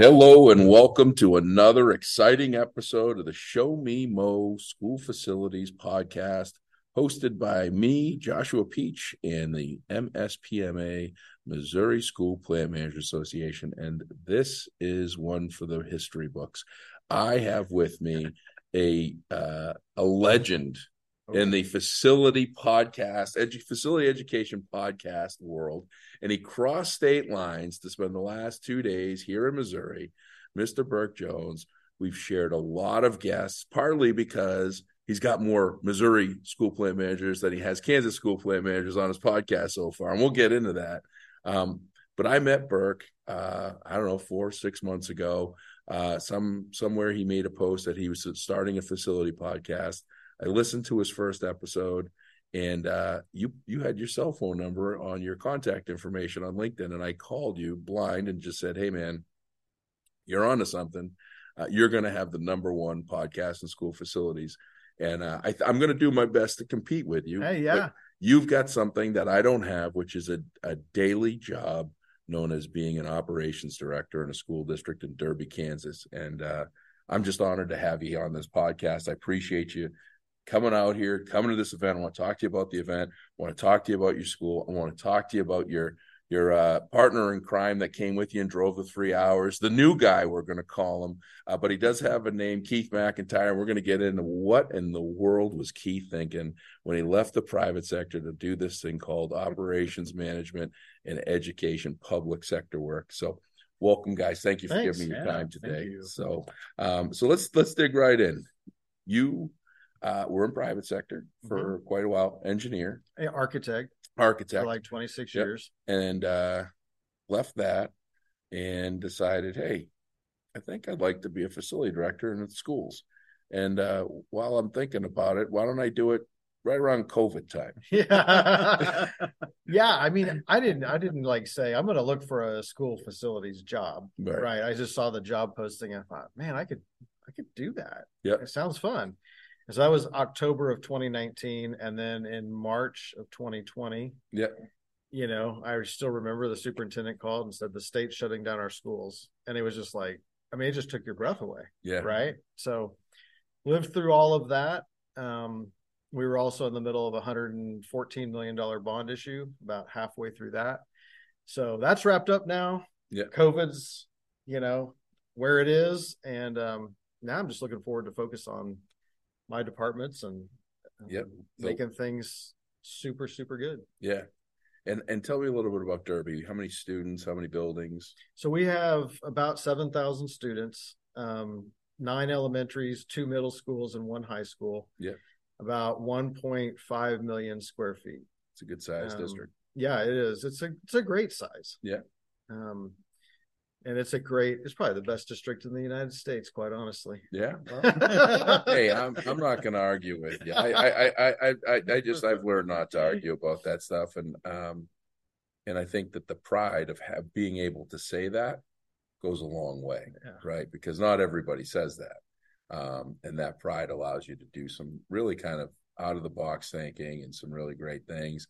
Hello and welcome to another exciting episode of the Show Me Mo School Facilities podcast, hosted by me, Joshua Peach, and the MSPMA, Missouri School Plant Manager Association. And this is one for the history books. I have with me a uh, a legend in the facility podcast, edu- facility education podcast world. And he crossed state lines to spend the last two days here in Missouri. Mr. Burke Jones, we've shared a lot of guests, partly because he's got more Missouri school plant managers than he has Kansas school plant managers on his podcast so far. And we'll get into that. Um, but I met Burke, uh, I don't know, four, six months ago. Uh, some somewhere he made a post that he was starting a facility podcast. I listened to his first episode, and uh, you you had your cell phone number on your contact information on LinkedIn, and I called you blind and just said, "Hey, man, you're onto something. Uh, you're going to have the number one podcast in school facilities." And uh, I, am going to do my best to compete with you. Hey, yeah. You've got something that I don't have, which is a, a daily job known as being an operations director in a school district in Derby, Kansas. And uh, I'm just honored to have you on this podcast. I appreciate you coming out here, coming to this event. I want to talk to you about the event. I want to talk to you about your school. I want to talk to you about your your uh, partner in crime that came with you and drove the three hours. The new guy, we're going to call him, uh, but he does have a name, Keith McEntire. We're going to get into what in the world was Keith thinking when he left the private sector to do this thing called operations management and education, public sector work. So, welcome, guys. Thank you for Thanks. giving me your time today. So, um, so let's let's dig right in. You uh, were in private sector for Mm-hmm. quite a while, engineer, architect architect, for like 26 Yep. years. and uh, left that and decided, hey, I think I'd like to be a facility director in the schools. And uh, while I'm thinking about it, why don't I do it right around COVID time? Yeah. yeah. I mean, I didn't, I didn't like say, I'm going to look for a school facilities job. Right. Right. I just saw the job posting. and I thought, man, I could, I could do that. Yeah, It sounds fun. So that was October of 2019. And then in March of 2020, Yep. you know, I still remember the superintendent called and said the state's shutting down our schools. And it was just like, I mean, it just took your breath away. Yeah. right? So lived through all of that. Um, we were also in the middle of a hundred and fourteen million dollar bond issue, about halfway through that. So that's wrapped up now. Yeah. COVID's, you know, where it is, and um, now I'm just looking forward to focus on my departments and um, Yep. So- making things super super good. Yeah. And and tell me a little bit about Derby. How many students? How many buildings? So we have about 7,000 students, um, nine elementaries, two middle schools, and one high school. Yeah. About 1.5 million square feet. It's a good size Um, district. Yeah, it is. It's a it's a great size. Yeah. Um, and it's a great. It's probably the best district in the United States, quite honestly. Yeah. Well, hey, I'm I'm not going to argue with you. I I I I I I just I've learned not to argue about that stuff, and um, and I think that the pride of have, being able to say that goes a long way, Yeah. right? Because not everybody says that, um, and that pride allows you to do some really kind of out of the box thinking and some really great things,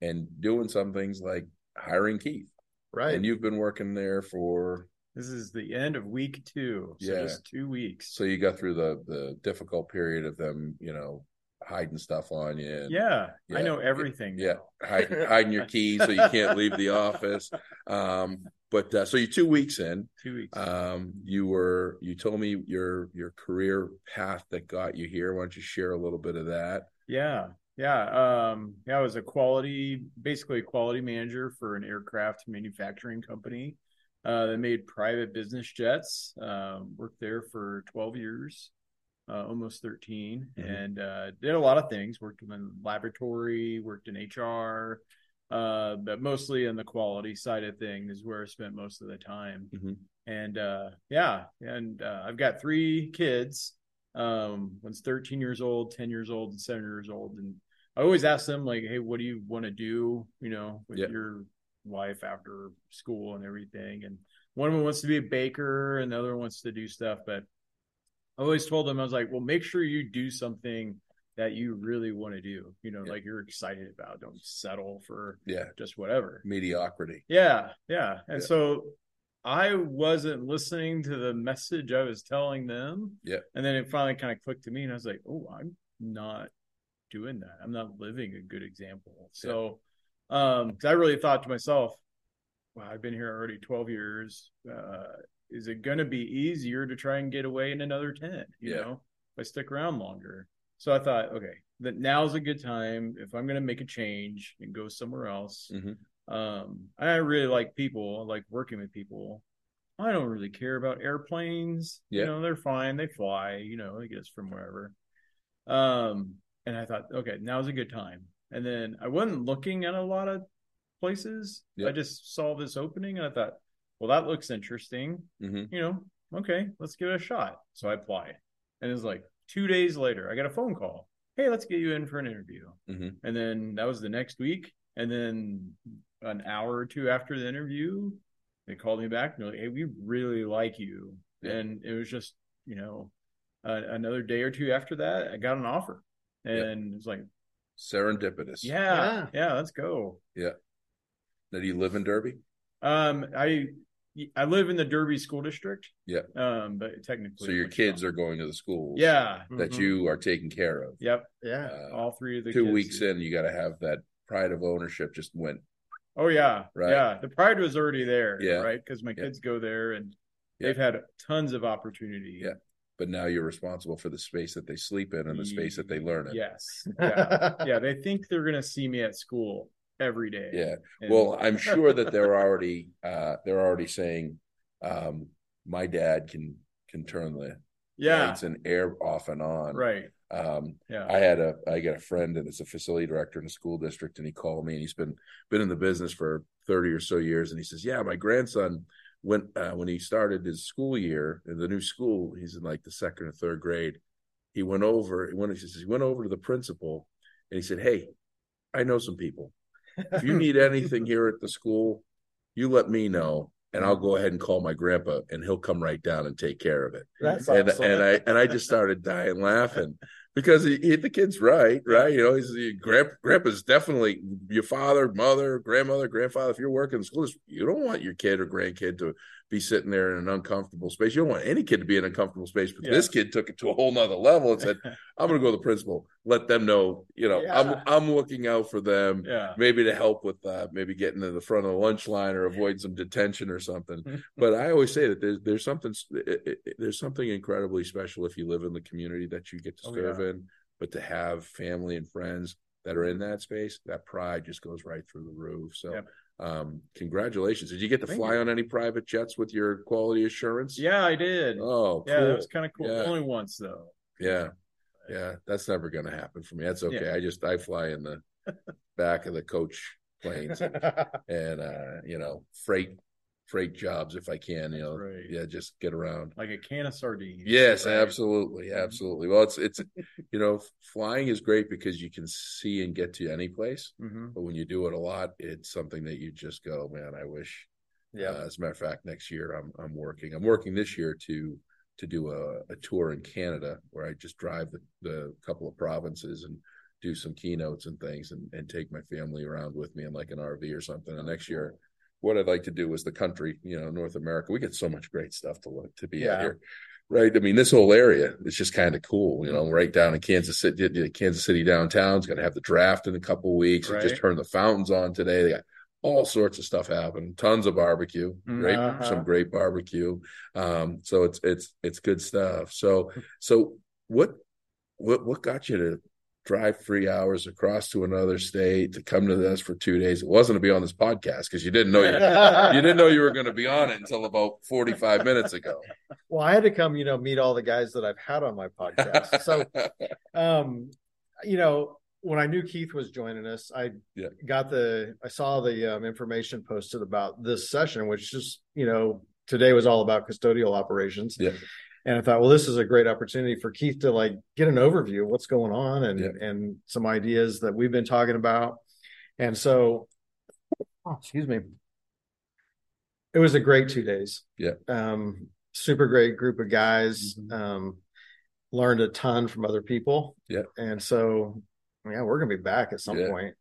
and doing some things like hiring Keith, Right. and you've been working there for This is the end of week two. So Yeah. just two weeks. so you got through the the difficult period of them, you know, hiding stuff on you. and- Yeah, Yeah. I know everything. yeah, hiding, hiding your keys so you can't leave the office. Um, but uh, so you're two weeks in. Two weeks. Um, you were you told me your your career path that got you here. Why don't you share a little bit of that? yeah. Yeah. Um, yeah, I was a quality, basically a quality manager for an aircraft manufacturing company uh, that made private business jets. Um, worked there for 12 years, uh, almost 13, Mhm. and uh, did a lot of things. Worked in the laboratory, worked in HR, uh, but mostly in the quality side of things is where I spent most of the time. Mhm. And uh, yeah, and uh, I've got three kids. Um, one's 13 years old, 10 years old, and seven years old. And I always ask them, like, hey, what do you want to do, you know, with Yeah. your life after school and everything? And one of them wants to be a baker, and the other one wants to do stuff. But I always told them, I was like, well, make sure you do something that you really want to do, you know, Yeah. like you're excited about. Don't settle for Yeah, just whatever. mediocrity. Yeah, yeah. And Yeah. so I wasn't listening to the message I was telling them. Yeah. And then it finally kind of clicked to me, and I was like, oh, I'm not doing that. I'm not living a good example. So, um, I really thought to myself, wow, I've been here already 12 years. Uh, is it going to be easier to try and get away in another 10? You Yeah. know, if I stick around longer. So I thought, okay, that now's a good time if I'm going to make a change and go somewhere else. Mhm. Um, I really like people. I like working with people. I don't really care about airplanes. Yeah. You know, they're fine. They fly. You know, they get us from wherever. Um, and I thought, okay, now's a good time. And then I wasn't looking at a lot of places. I just saw this opening and I thought, well, that looks interesting. Mhm. You know, okay, let's give it a shot. So I applied. And it was like two days later, I got a phone call. Hey, let's get you in for an interview. Mhm. And then that was the next week. And then an hour or two after the interview, they called me back and they're like, hey, we really like you. Yeah. And it was just, you know, uh, another day or two after that, I got an offer. And it was like, Serendipitous. yeah, yeah, let's go. Yeah. Now, do you live in Derby? Um, I I live in the Derby school district. Yeah. Um, but technically, So your kids are going to the schools yeah, that Mhm. you are taking care of. yep, Yeah. Uh, all three of the two kids. weeks in, you got to have that pride of ownership just went. Oh yeah, Right. yeah. The pride was already there, Yeah. right? Because my Yeah. kids go there and Yeah. they've had tons of opportunity. Yeah. But now you're responsible for the space that they sleep in and the space that they learn in. Yes. Yeah. yeah. They think they're gonna see me at school every day. Yeah. And- Well, I'm sure that they're already uh they're already saying um my dad can can turn the yeah. lights and air off and on. Right. Um Yeah. I had a I got a friend and it's a facility director in a school district and he called me and he's been been in the business for 30 or so years and he says, "Yeah, my grandson went uh, when he started his school year in the new school, he's in like the second or third grade. He went over, he went he says he went over to the principal and he said, "Hey, I know some people. If you need anything here at the school, you let me know and I'll go ahead and call my grandpa and he'll come right down and take care of it." That's and awesome. and I and I just started dying laughing because he, he, the kid's right, right? You know, he's he, grand, grandpa's definitely your father, mother, grandmother, grandfather. If you're working in school, you don't want your kid or grandkid to be sitting there in an uncomfortable space. You don't want any kid to be in an uncomfortable space. But Yeah. this kid took it to a whole nother level and said, "I'm going to go to the principal, let them know, you know, Yeah. I'm I'm looking out for them." yeah. Maybe to help with that, maybe getting to the front of the lunch line or avoid some detention or something but I always say that there's there's something there's something incredibly special if you live in the community that you get to Oh, serve yeah. in, but to have family and friends that are in that space, that pride just goes right through the roof. So, Yep. Um, congratulations! Did you get to Thank fly you. on any private jets with your quality assurance? Yeah, I did. Oh, yeah, cool. that was kind of cool. Yeah. Only once though. Yeah, yeah. That's never going to happen for me. That's okay. I just I fly in the back of the coach planes and uh, you know freight freight jobs if I can. You know, Right. yeah, just get around. Like a can of sardines. Yes, Right. absolutely, absolutely. Well, it's it's you know, flying is great because you can see and get to any place. Mhm. But when you do it a lot, it's something that you just go, man, I wish. yeah. Uh, as a matter of fact, next year I'm I'm working. I'm working this year to to do a, a tour in Canada where I just drive the, the couple of provinces and do some keynotes and things and, and take my family around with me in like an RV or something. And next year, what I'd like to do is the country, you know, North America. We get so much great stuff to look to be out here. Right. I mean, this whole area is just kind of cool, you know, right down in Kansas City, Kansas City downtown's going to have the draft in a couple of weeks. They just Right. turned the fountains on today. They got all sorts of stuff happening, tons of barbecue, great, Uh-huh. some great barbecue. Um, so it's, it's, it's good stuff. So, so what, what, what got you to drive three hours across to another state to come to this for two days? It wasn't to be on this podcast because you didn't know you, you didn't know you were going to be on it until about 45 minutes ago. well, I had to come, you know, meet all the guys that I've had on my podcast. So, um, you know, when I knew Keith was joining us, I Yeah. got the, I saw the um, information posted about this session, which just, you know, today was all about custodial operations. Yeah. And I thought, well, this is a great opportunity for Keith to like get an overview of what's going on and Yeah. and some ideas that we've been talking about. And so, oh, excuse me, it was a great two days. Yeah. Um, super great group of guys. Mhm. Um, learned a ton from other people. Yeah. And so, yeah, we're gonna be back at some Yeah. point.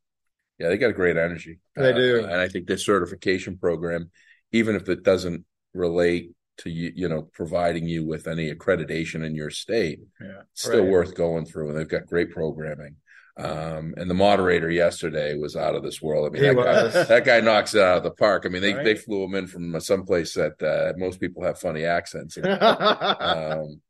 Yeah, they got a great energy. They Uh, do. and I think this certification program, even if it doesn't relate to you, you know, providing you with any accreditation in your state, Yeah. it's still Right. worth going through. And they've got great programming. Um, and the moderator yesterday was out of this world. I mean, that guy, that guy knocks it out of the park. I mean, they, Right. they flew him in from someplace that uh, most people have funny accents. Um,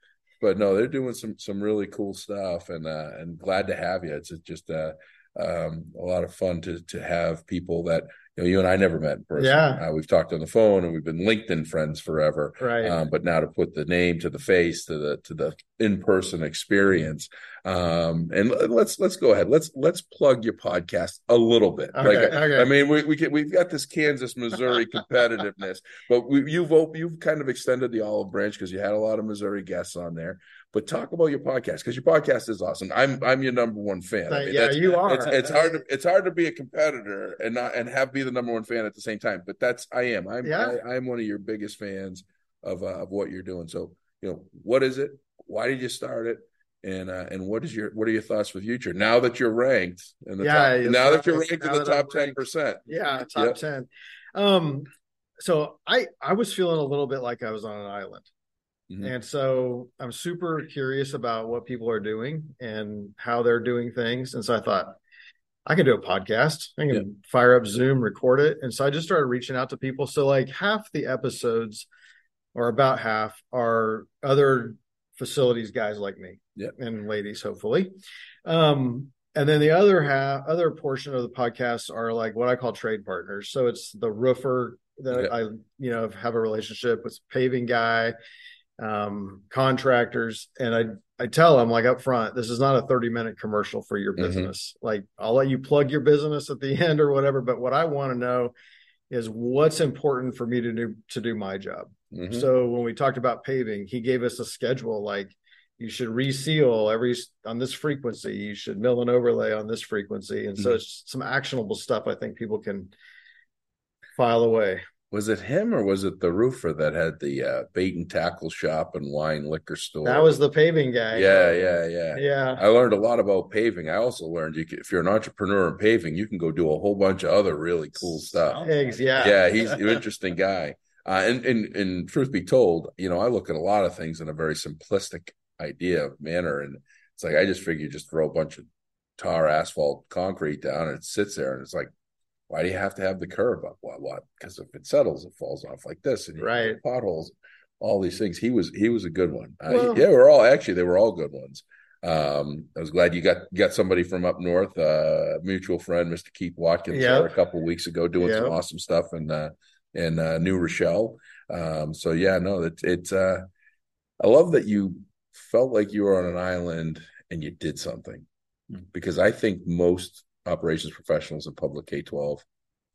but no, they're doing some some really cool stuff, and uh, and glad to have you. It's just uh, um, a lot of fun to to have people that you know you and I never met in person. Yeah. uh, we've talked on the phone, and we've been LinkedIn friends forever. right. Um, but now to put the name to the face to the to the in person experience, um, and let's let's go ahead. Let's let's plug your podcast a little bit. Okay, like okay. I mean, we we can, we've got this Kansas Missouri competitiveness, but we, you've you've kind of extended the olive branch because you had a lot of Missouri guests on there. But talk about your podcast because your podcast is awesome. I'm I'm your number one fan. I mean, yeah, you are. It's, it's hard to it's hard to be a competitor and not and have be the number one fan at the same time. But that's I am. I'm Yeah. I, I'm one of your biggest fans of uh, of what you're doing. So you know what is it? Why did you start it? And uh, and what is your what are your thoughts for the future now that you're ranked in the Yeah, top, now that you're ranked in the top ten percent? yeah, top Yep. 10. Um so I I was feeling a little bit like I was on an island. Mhm. And so I'm super curious about what people are doing and how they're doing things. And so I thought I can do a podcast. I can Yeah. fire up Zoom, record it. And so I just started reaching out to people. So like half the episodes or about half are other facilities guys like me Yeah. and ladies, hopefully. Um, and then the other half, other portion of the podcast are like what I call trade partners. So it's the roofer that Yeah. I, you know, have a relationship with, paving guy, um, contractors, and I I tell them like up front, this is not a thirty minute commercial for your Mhm. business. Like I'll let you plug your business at the end or whatever, but what I want to know is what's important for me to do to do my job. Mhm. So when we talked about paving, he gave us a schedule like you should reseal every on this frequency, you should mill and overlay on this frequency. And so Mhm. it's some actionable stuff I think people can file away. Was it him or was it the roofer that had the uh, bait and tackle shop and wine liquor store? That was the paving guy. yeah, yeah, yeah. Yeah. I learned a lot about paving. I also learned you can, if you're an entrepreneur in paving, you can go do a whole bunch of other really cool stuff. Eggs, yeah. Yeah, he's an interesting guy. Uh, and, and and truth be told, you know, I look at a lot of things in a very simplistic idea of manner, and it's like I just figure you just throw a bunch of tar, asphalt, concrete down, and it sits there, and it's like, why do you have to have the curb up? What? What? Because if it settles, it falls off like this, and Right. potholes, all these things. He was he was a good one. Uh, yeah, we're all actually they were all good ones. Um, I was glad you got got somebody from up north, uh, mutual friend, Mr. Keith Watkins, Yep. there a couple of weeks ago doing some awesome stuff in uh, in uh, New Rochelle. Um, so yeah, no, it's it's. Uh, I love that you felt like you were on an island and you did something, Hmm. because I think most operations professionals in public K twelve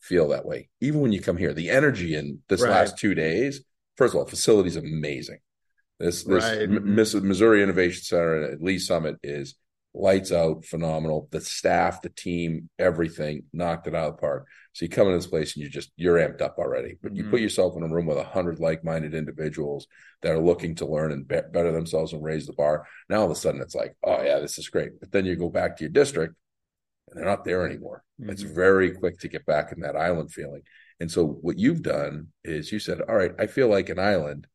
feel that way. Even when you come here, the energy in this Right. last two days. First of all, facility's amazing. This this Right. Missouri Innovation Center at Lee's Summit is lights out, phenomenal. The staff, the team, everything knocked it out of the park. So you come into this place and you just you're amped up already. But you Mhm. put yourself in a room with a hundred like-minded individuals that are looking to learn and be- better themselves and raise the bar. Now all of a sudden it's like, oh yeah, this is great. But then you go back to your district and they're not there anymore. It's Mhm. very quick to get back in that island feeling. And so what you've done is you said, all right, I feel like an island.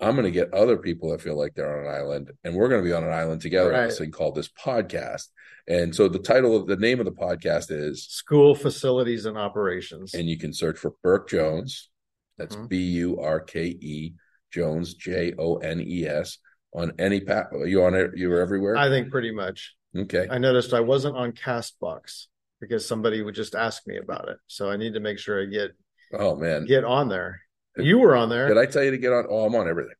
I'm going to get other people that feel like they're on an island, and we're going to be on an island together on this Right. thing called this podcast. And so the title of the name of the podcast is, School facilities and operations. and you can search for Burke Jones. That's Mhm. B U R K E Jones J O N E S on any pat. You on it? You were everywhere. I think pretty much. Okay. I noticed I wasn't on Castbox because somebody would just ask me about it. So I need to make sure I get oh man, get on there. You were on there. Did I tell you to get on? Oh, I'm on everything.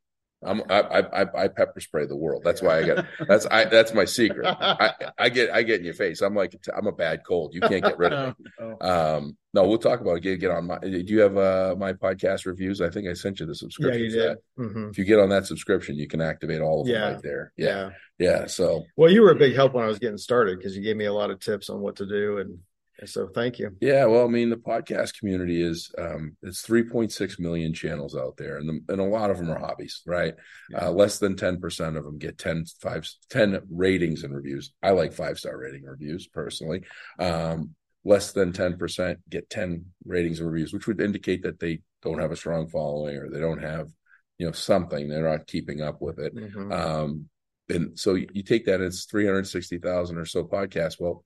I'm I I I, pepper spray the world. That's why I got that's I that's my secret. I, I get I get in your face. I'm like I'm a bad cold. You can't get rid of me. Oh, oh. Um, no, we'll talk about it. Get get on my. Do you have uh my podcast reviews? I think I sent you the yeah, subscription. you did. that. hmm If you get on that subscription, you can activate all of them Yeah. right there. Yeah. Yeah, yeah. So Well, you were a big help when I was getting started because you gave me a lot of tips on what to do, and so thank you. Yeah, well, I mean, the podcast community is um, it's 3.6 million channels out there, and the, and a lot of them are hobbies, right? Yeah. Uh, less than 10 percent of them get 10, five, 10 ratings and reviews. I like five star rating reviews personally. Um, less than 10 percent get 10 ratings and reviews, which would indicate that they don't have a strong following or they don't have you know something they're not keeping up with it Mhm. um and so you take that it's 360,000 or so podcasts well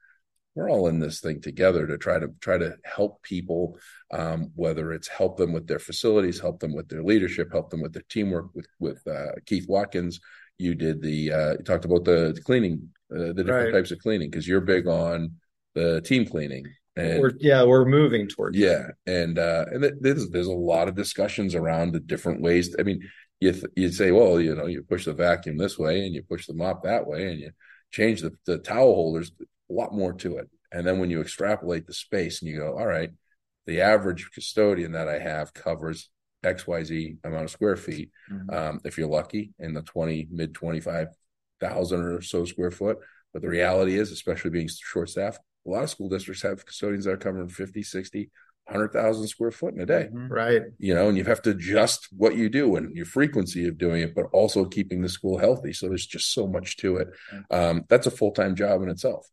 we're all in this thing together to try to try to help people um, whether it's help them with their facilities help them with their leadership help them with their teamwork with with uh, keith watkins you did the uh, you talked about the, the cleaning uh, the different Right. types of cleaning because you're big on the team cleaning and we're yeah we're moving towards yeah, and uh, and there's there's a lot of discussions around the different ways. I mean, you th- you'd say, well, you know, you push the vacuum this way and you push the mop that way, and you change the, the towel holders. A lot more to it. And then when you extrapolate the space and you go, all right, the average custodian that I have covers X Y Z amount of square feet. Mhm. Um, if you're lucky, in the twenty mid twenty five thousand or so square foot. But the reality is, especially being short staffed, a lot of school districts have custodians that are covering 50, 60, 100,000 square foot in a day, Mhm. right you know, and you have to adjust what you do and your frequency of doing it, but also keeping the school healthy. So there's just so much to it. Um, that's a full time job in itself.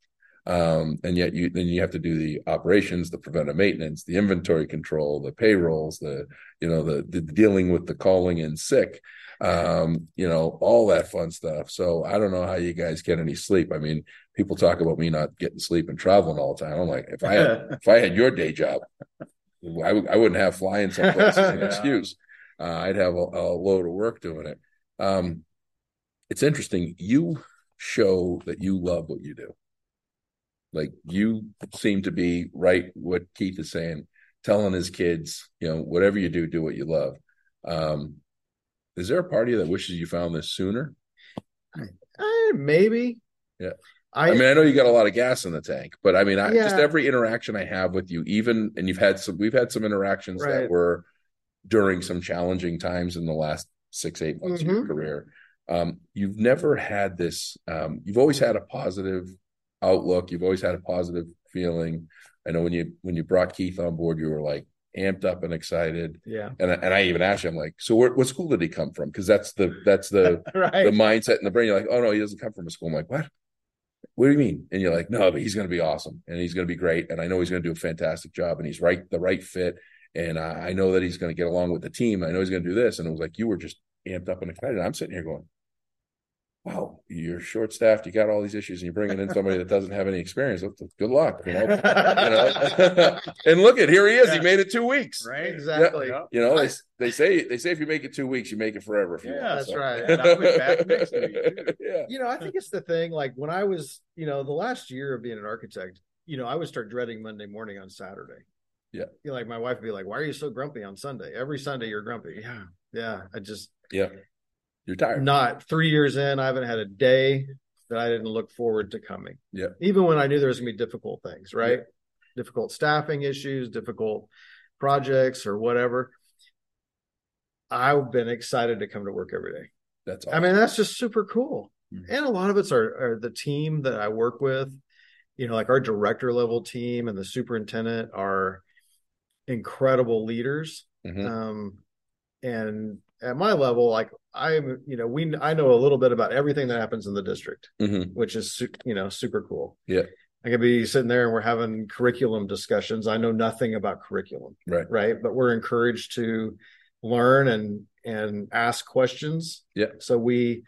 Um, and yet you then you have to do the operations, the preventive maintenance, the inventory control, the payrolls, the you know the, the dealing with the calling in sick, um, you know all that fun stuff. So I don't know how you guys get any sleep. I mean, people talk about me not getting sleep and traveling all the time. I'm like, if I had, if I had your day job, I, w- I wouldn't have flying someplace as an Yeah. excuse. Uh, I'd have a, a load of work doing it. Um, it's interesting. You show that you love what you do. Like you seem to be right. What Keith is saying, telling his kids, you know, whatever you do, do what you love. Um, is there a party that wishes you found this sooner? Eh, maybe Yeah. I, I mean, I know you got a lot of gas in the tank, but I mean, I just every interaction I have with you, even and you've had some, we've had some interactions that were during some challenging times in the last six, eight months of your Mhm. career. Um, you've never had this. Um, you've always had a positive outlook. You've always had a positive feeling. I know when you when you brought Keith on board, you were like amped up and excited. yeah And I, and I even asked you, I'm like, so where, what school did he come from? Because that's the that's the right the mindset in the brain. You're like, oh no, he doesn't come from a school. I'm like, what? What do you mean? And you're like, no, but he's going to be awesome, and he's going to be great, and I know he's going to do a fantastic job, and he's right, the right fit, and I, I know that he's going to get along with the team. I know he's going to do this, and it was like you were just amped up and excited. I'm sitting here going, wow, you're short staffed, you got all these issues, and you're bringing in somebody that doesn't have any experience. Good luck, you know. you know? and look at here he is. He made it two weeks. Right? exactly Yeah. You know, they, they say they say if you make it two weeks, you make it forever. If you Yeah, want, that's so. right. And I'll be back next week, too. Yeah. you know i think it's the thing like when i was you know the last year of being an architect you know i would start dreading monday morning on saturday Yeah. you know, like my wife would be like why are you so grumpy on sunday every sunday you're grumpy yeah yeah i just Yeah. You're tired. not three years in i haven't had a day that i didn't look forward to coming Yeah. even when i knew there was gonna be difficult things right difficult staffing issues difficult projects or whatever i've been excited to come to work every day That's I mean, that's just super cool. Mhm. And a lot of it's our, our the team that I work with, you know, like our director level team and the superintendent are incredible leaders. Mhm. Um, and at my level, like I'm, you know, we I know a little bit about everything that happens in the district, Mhm. which is you know super cool. Yeah. I could be sitting there and we're having curriculum discussions. I know nothing about curriculum, Right. right? But we're encouraged to learn and and ask questions. Yeah. So we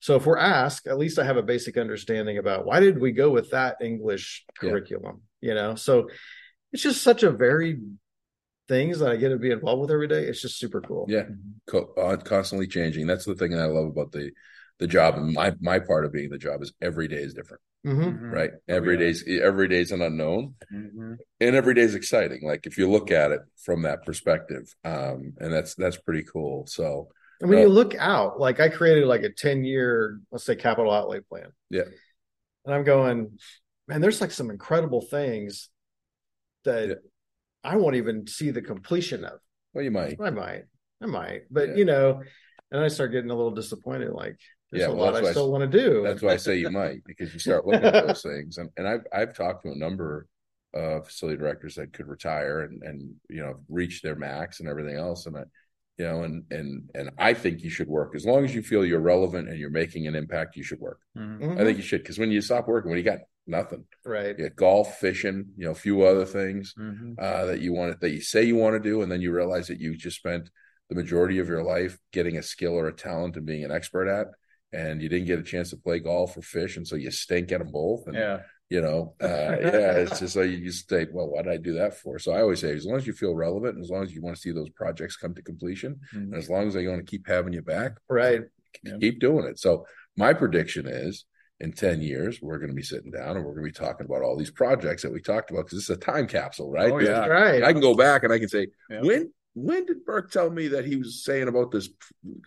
so if we're asked, at least I have a basic understanding about why did we go with that English Yeah. curriculum, you know? So it's just such a varied things that I get to be involved with every day. It's just super cool. Yeah. Co- uh, constantly changing. That's the thing that I love about the the job. And my my part of being the job is every day is different, Mhm. Mhm. right? Oh, Every yeah. day's every day's an unknown, Mhm. and every day's exciting. Like if you look at it from that perspective, um, and that's that's pretty cool. So And when Uh, you look out, like I created like a 10 year, let's say capital outlay plan. Yeah. And I'm going, man, there's like some incredible things that Yeah. I won't even see the completion of. well, you might. I might, I might, but Yeah. you know, and I start getting a little disappointed. Like, there's Yeah, a well, lot I why I still want to do. That's why I say you might because you start looking at those things, and, and I've I've talked to a number of facility directors that could retire and and you know reach their max and everything else, and I, you know, and and and I think you should work as long as you feel you're relevant and you're making an impact. You should work. Mhm. Mhm. I think you should because when you stop working, when you got nothing. Right. Got golf, fishing, you know, a few other things Mhm. uh, that you want that you say you want to do, and then you realize that you just spent the majority of your life getting a skill or a talent and being an expert at, and you didn't get a chance to play golf or fish, and so you stink at them both. And, Yeah. you know, uh, yeah, it's just like you just say, well, what did I do that for? So I always say, as long as you feel relevant, and as long as you want to see those projects come to completion, Mhm. and as long as they want to keep having you back, Right. Yeah. keep doing it. So my prediction is in 10 years, we're going to be sitting down and we're going to be talking about all these projects that we talked about because this is a time capsule, right? Oh, yeah. is- Right. I can go back and I can say, Yeah. when when did Burke tell me that he was saying about this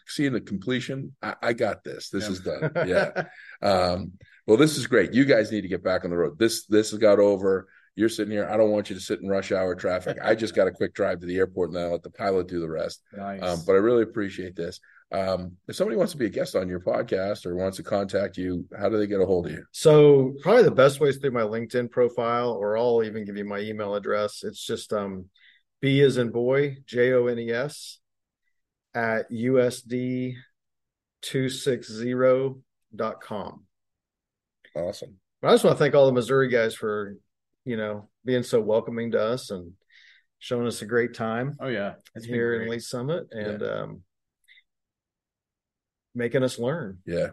seeing the completion? I, I got this. This Yeah. is done. Yeah. um, well, this is great. You guys need to get back on the road. This this has got over. You're sitting here. I don't want you to sit in rush hour traffic. I just got a quick drive to the airport and then I let the pilot do the rest. Nice. Um, but I really appreciate this. Um, if somebody wants to be a guest on your podcast or wants to contact you, how do they get a hold of you? So probably the best way is through my LinkedIn profile, or I'll even give you my email address. It's just um B is in boy, J O N E S at USD two six zero dot com. Awesome. But I just want to thank all the Missouri guys for, you know, being so welcoming to us and showing us a great time oh yeah. It's here in great. Lee's Summit and um making us learn. Yeah.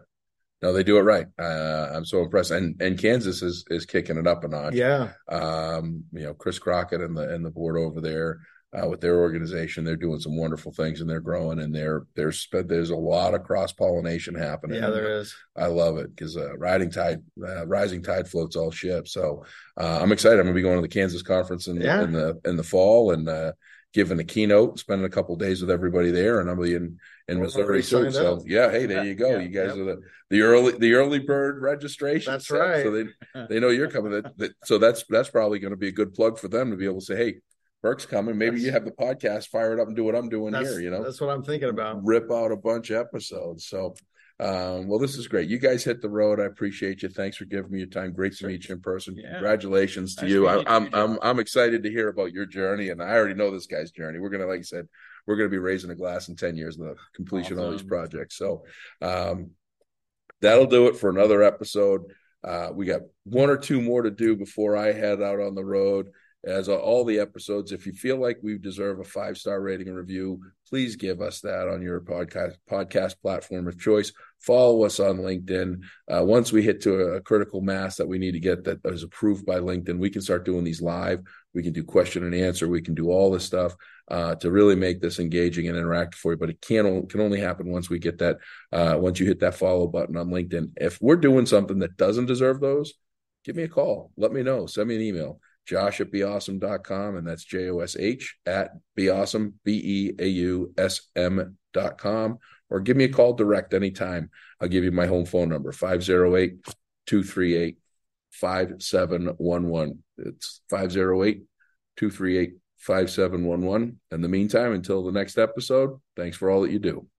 No, they do it right. Uh, I'm so impressed. And and Kansas is is kicking it up a notch. Yeah. Um, you know, Chris Crockett and the and the board over there uh, with their organization, they're doing some wonderful things and they're growing and they're there's there's a lot of cross pollination happening. Yeah, there is. I love it because uh, riding tide, uh, rising tide floats all ships. So uh, I'm excited. I'm gonna be going to the Kansas conference in, Yeah. in the in the fall and uh, giving a keynote, spending a couple days with everybody there, and be in in Missouri too. So yeah, hey, there Yeah, you go. yeah, you guys yep. are the the early the early bird registration. That's set, right. So they they know you're coming. That, that, so that's that's probably going to be a good plug for them to be able to say, hey, Burke's coming. Maybe you have the podcast, fire it up and do what I'm doing here. You know, that's what I'm thinking about. rip out a bunch of episodes. So, um, well, this is great. You guys hit the road. I appreciate you. Thanks for giving me your time. Great to meet you in person. Yeah. Congratulations to Nice you. I, you I'm I'm I'm excited to hear about your journey, and I already know this guy's journey. We're gonna, like I said, we're gonna be raising a glass in ten years of the completion of all these projects. So, um, that'll do it for another episode. Uh, we got one or two more to do before I head out on the road. As all the episodes, if you feel like we deserve a five star rating and review, please give us that on your podcast podcast platform of choice. Follow us on LinkedIn. Uh, once we hit to a, critical mass that we need to get that is approved by LinkedIn, we can start doing these live. We can do question and answer. We can do all this stuff uh, to really make this engaging and interactive for you. But it can can only happen once we get that. Uh, once you hit that follow button on LinkedIn. If we're doing something that doesn't deserve those, give me a call. Let me know. Send me an email. Josh at beausm.com and that's J O S H at beausm, B E A U S M dot com. Or give me a call direct anytime. I'll give you my home phone number 508 238 5711. It's 508 238 5711. In the meantime, until the next episode, thanks for all that you do.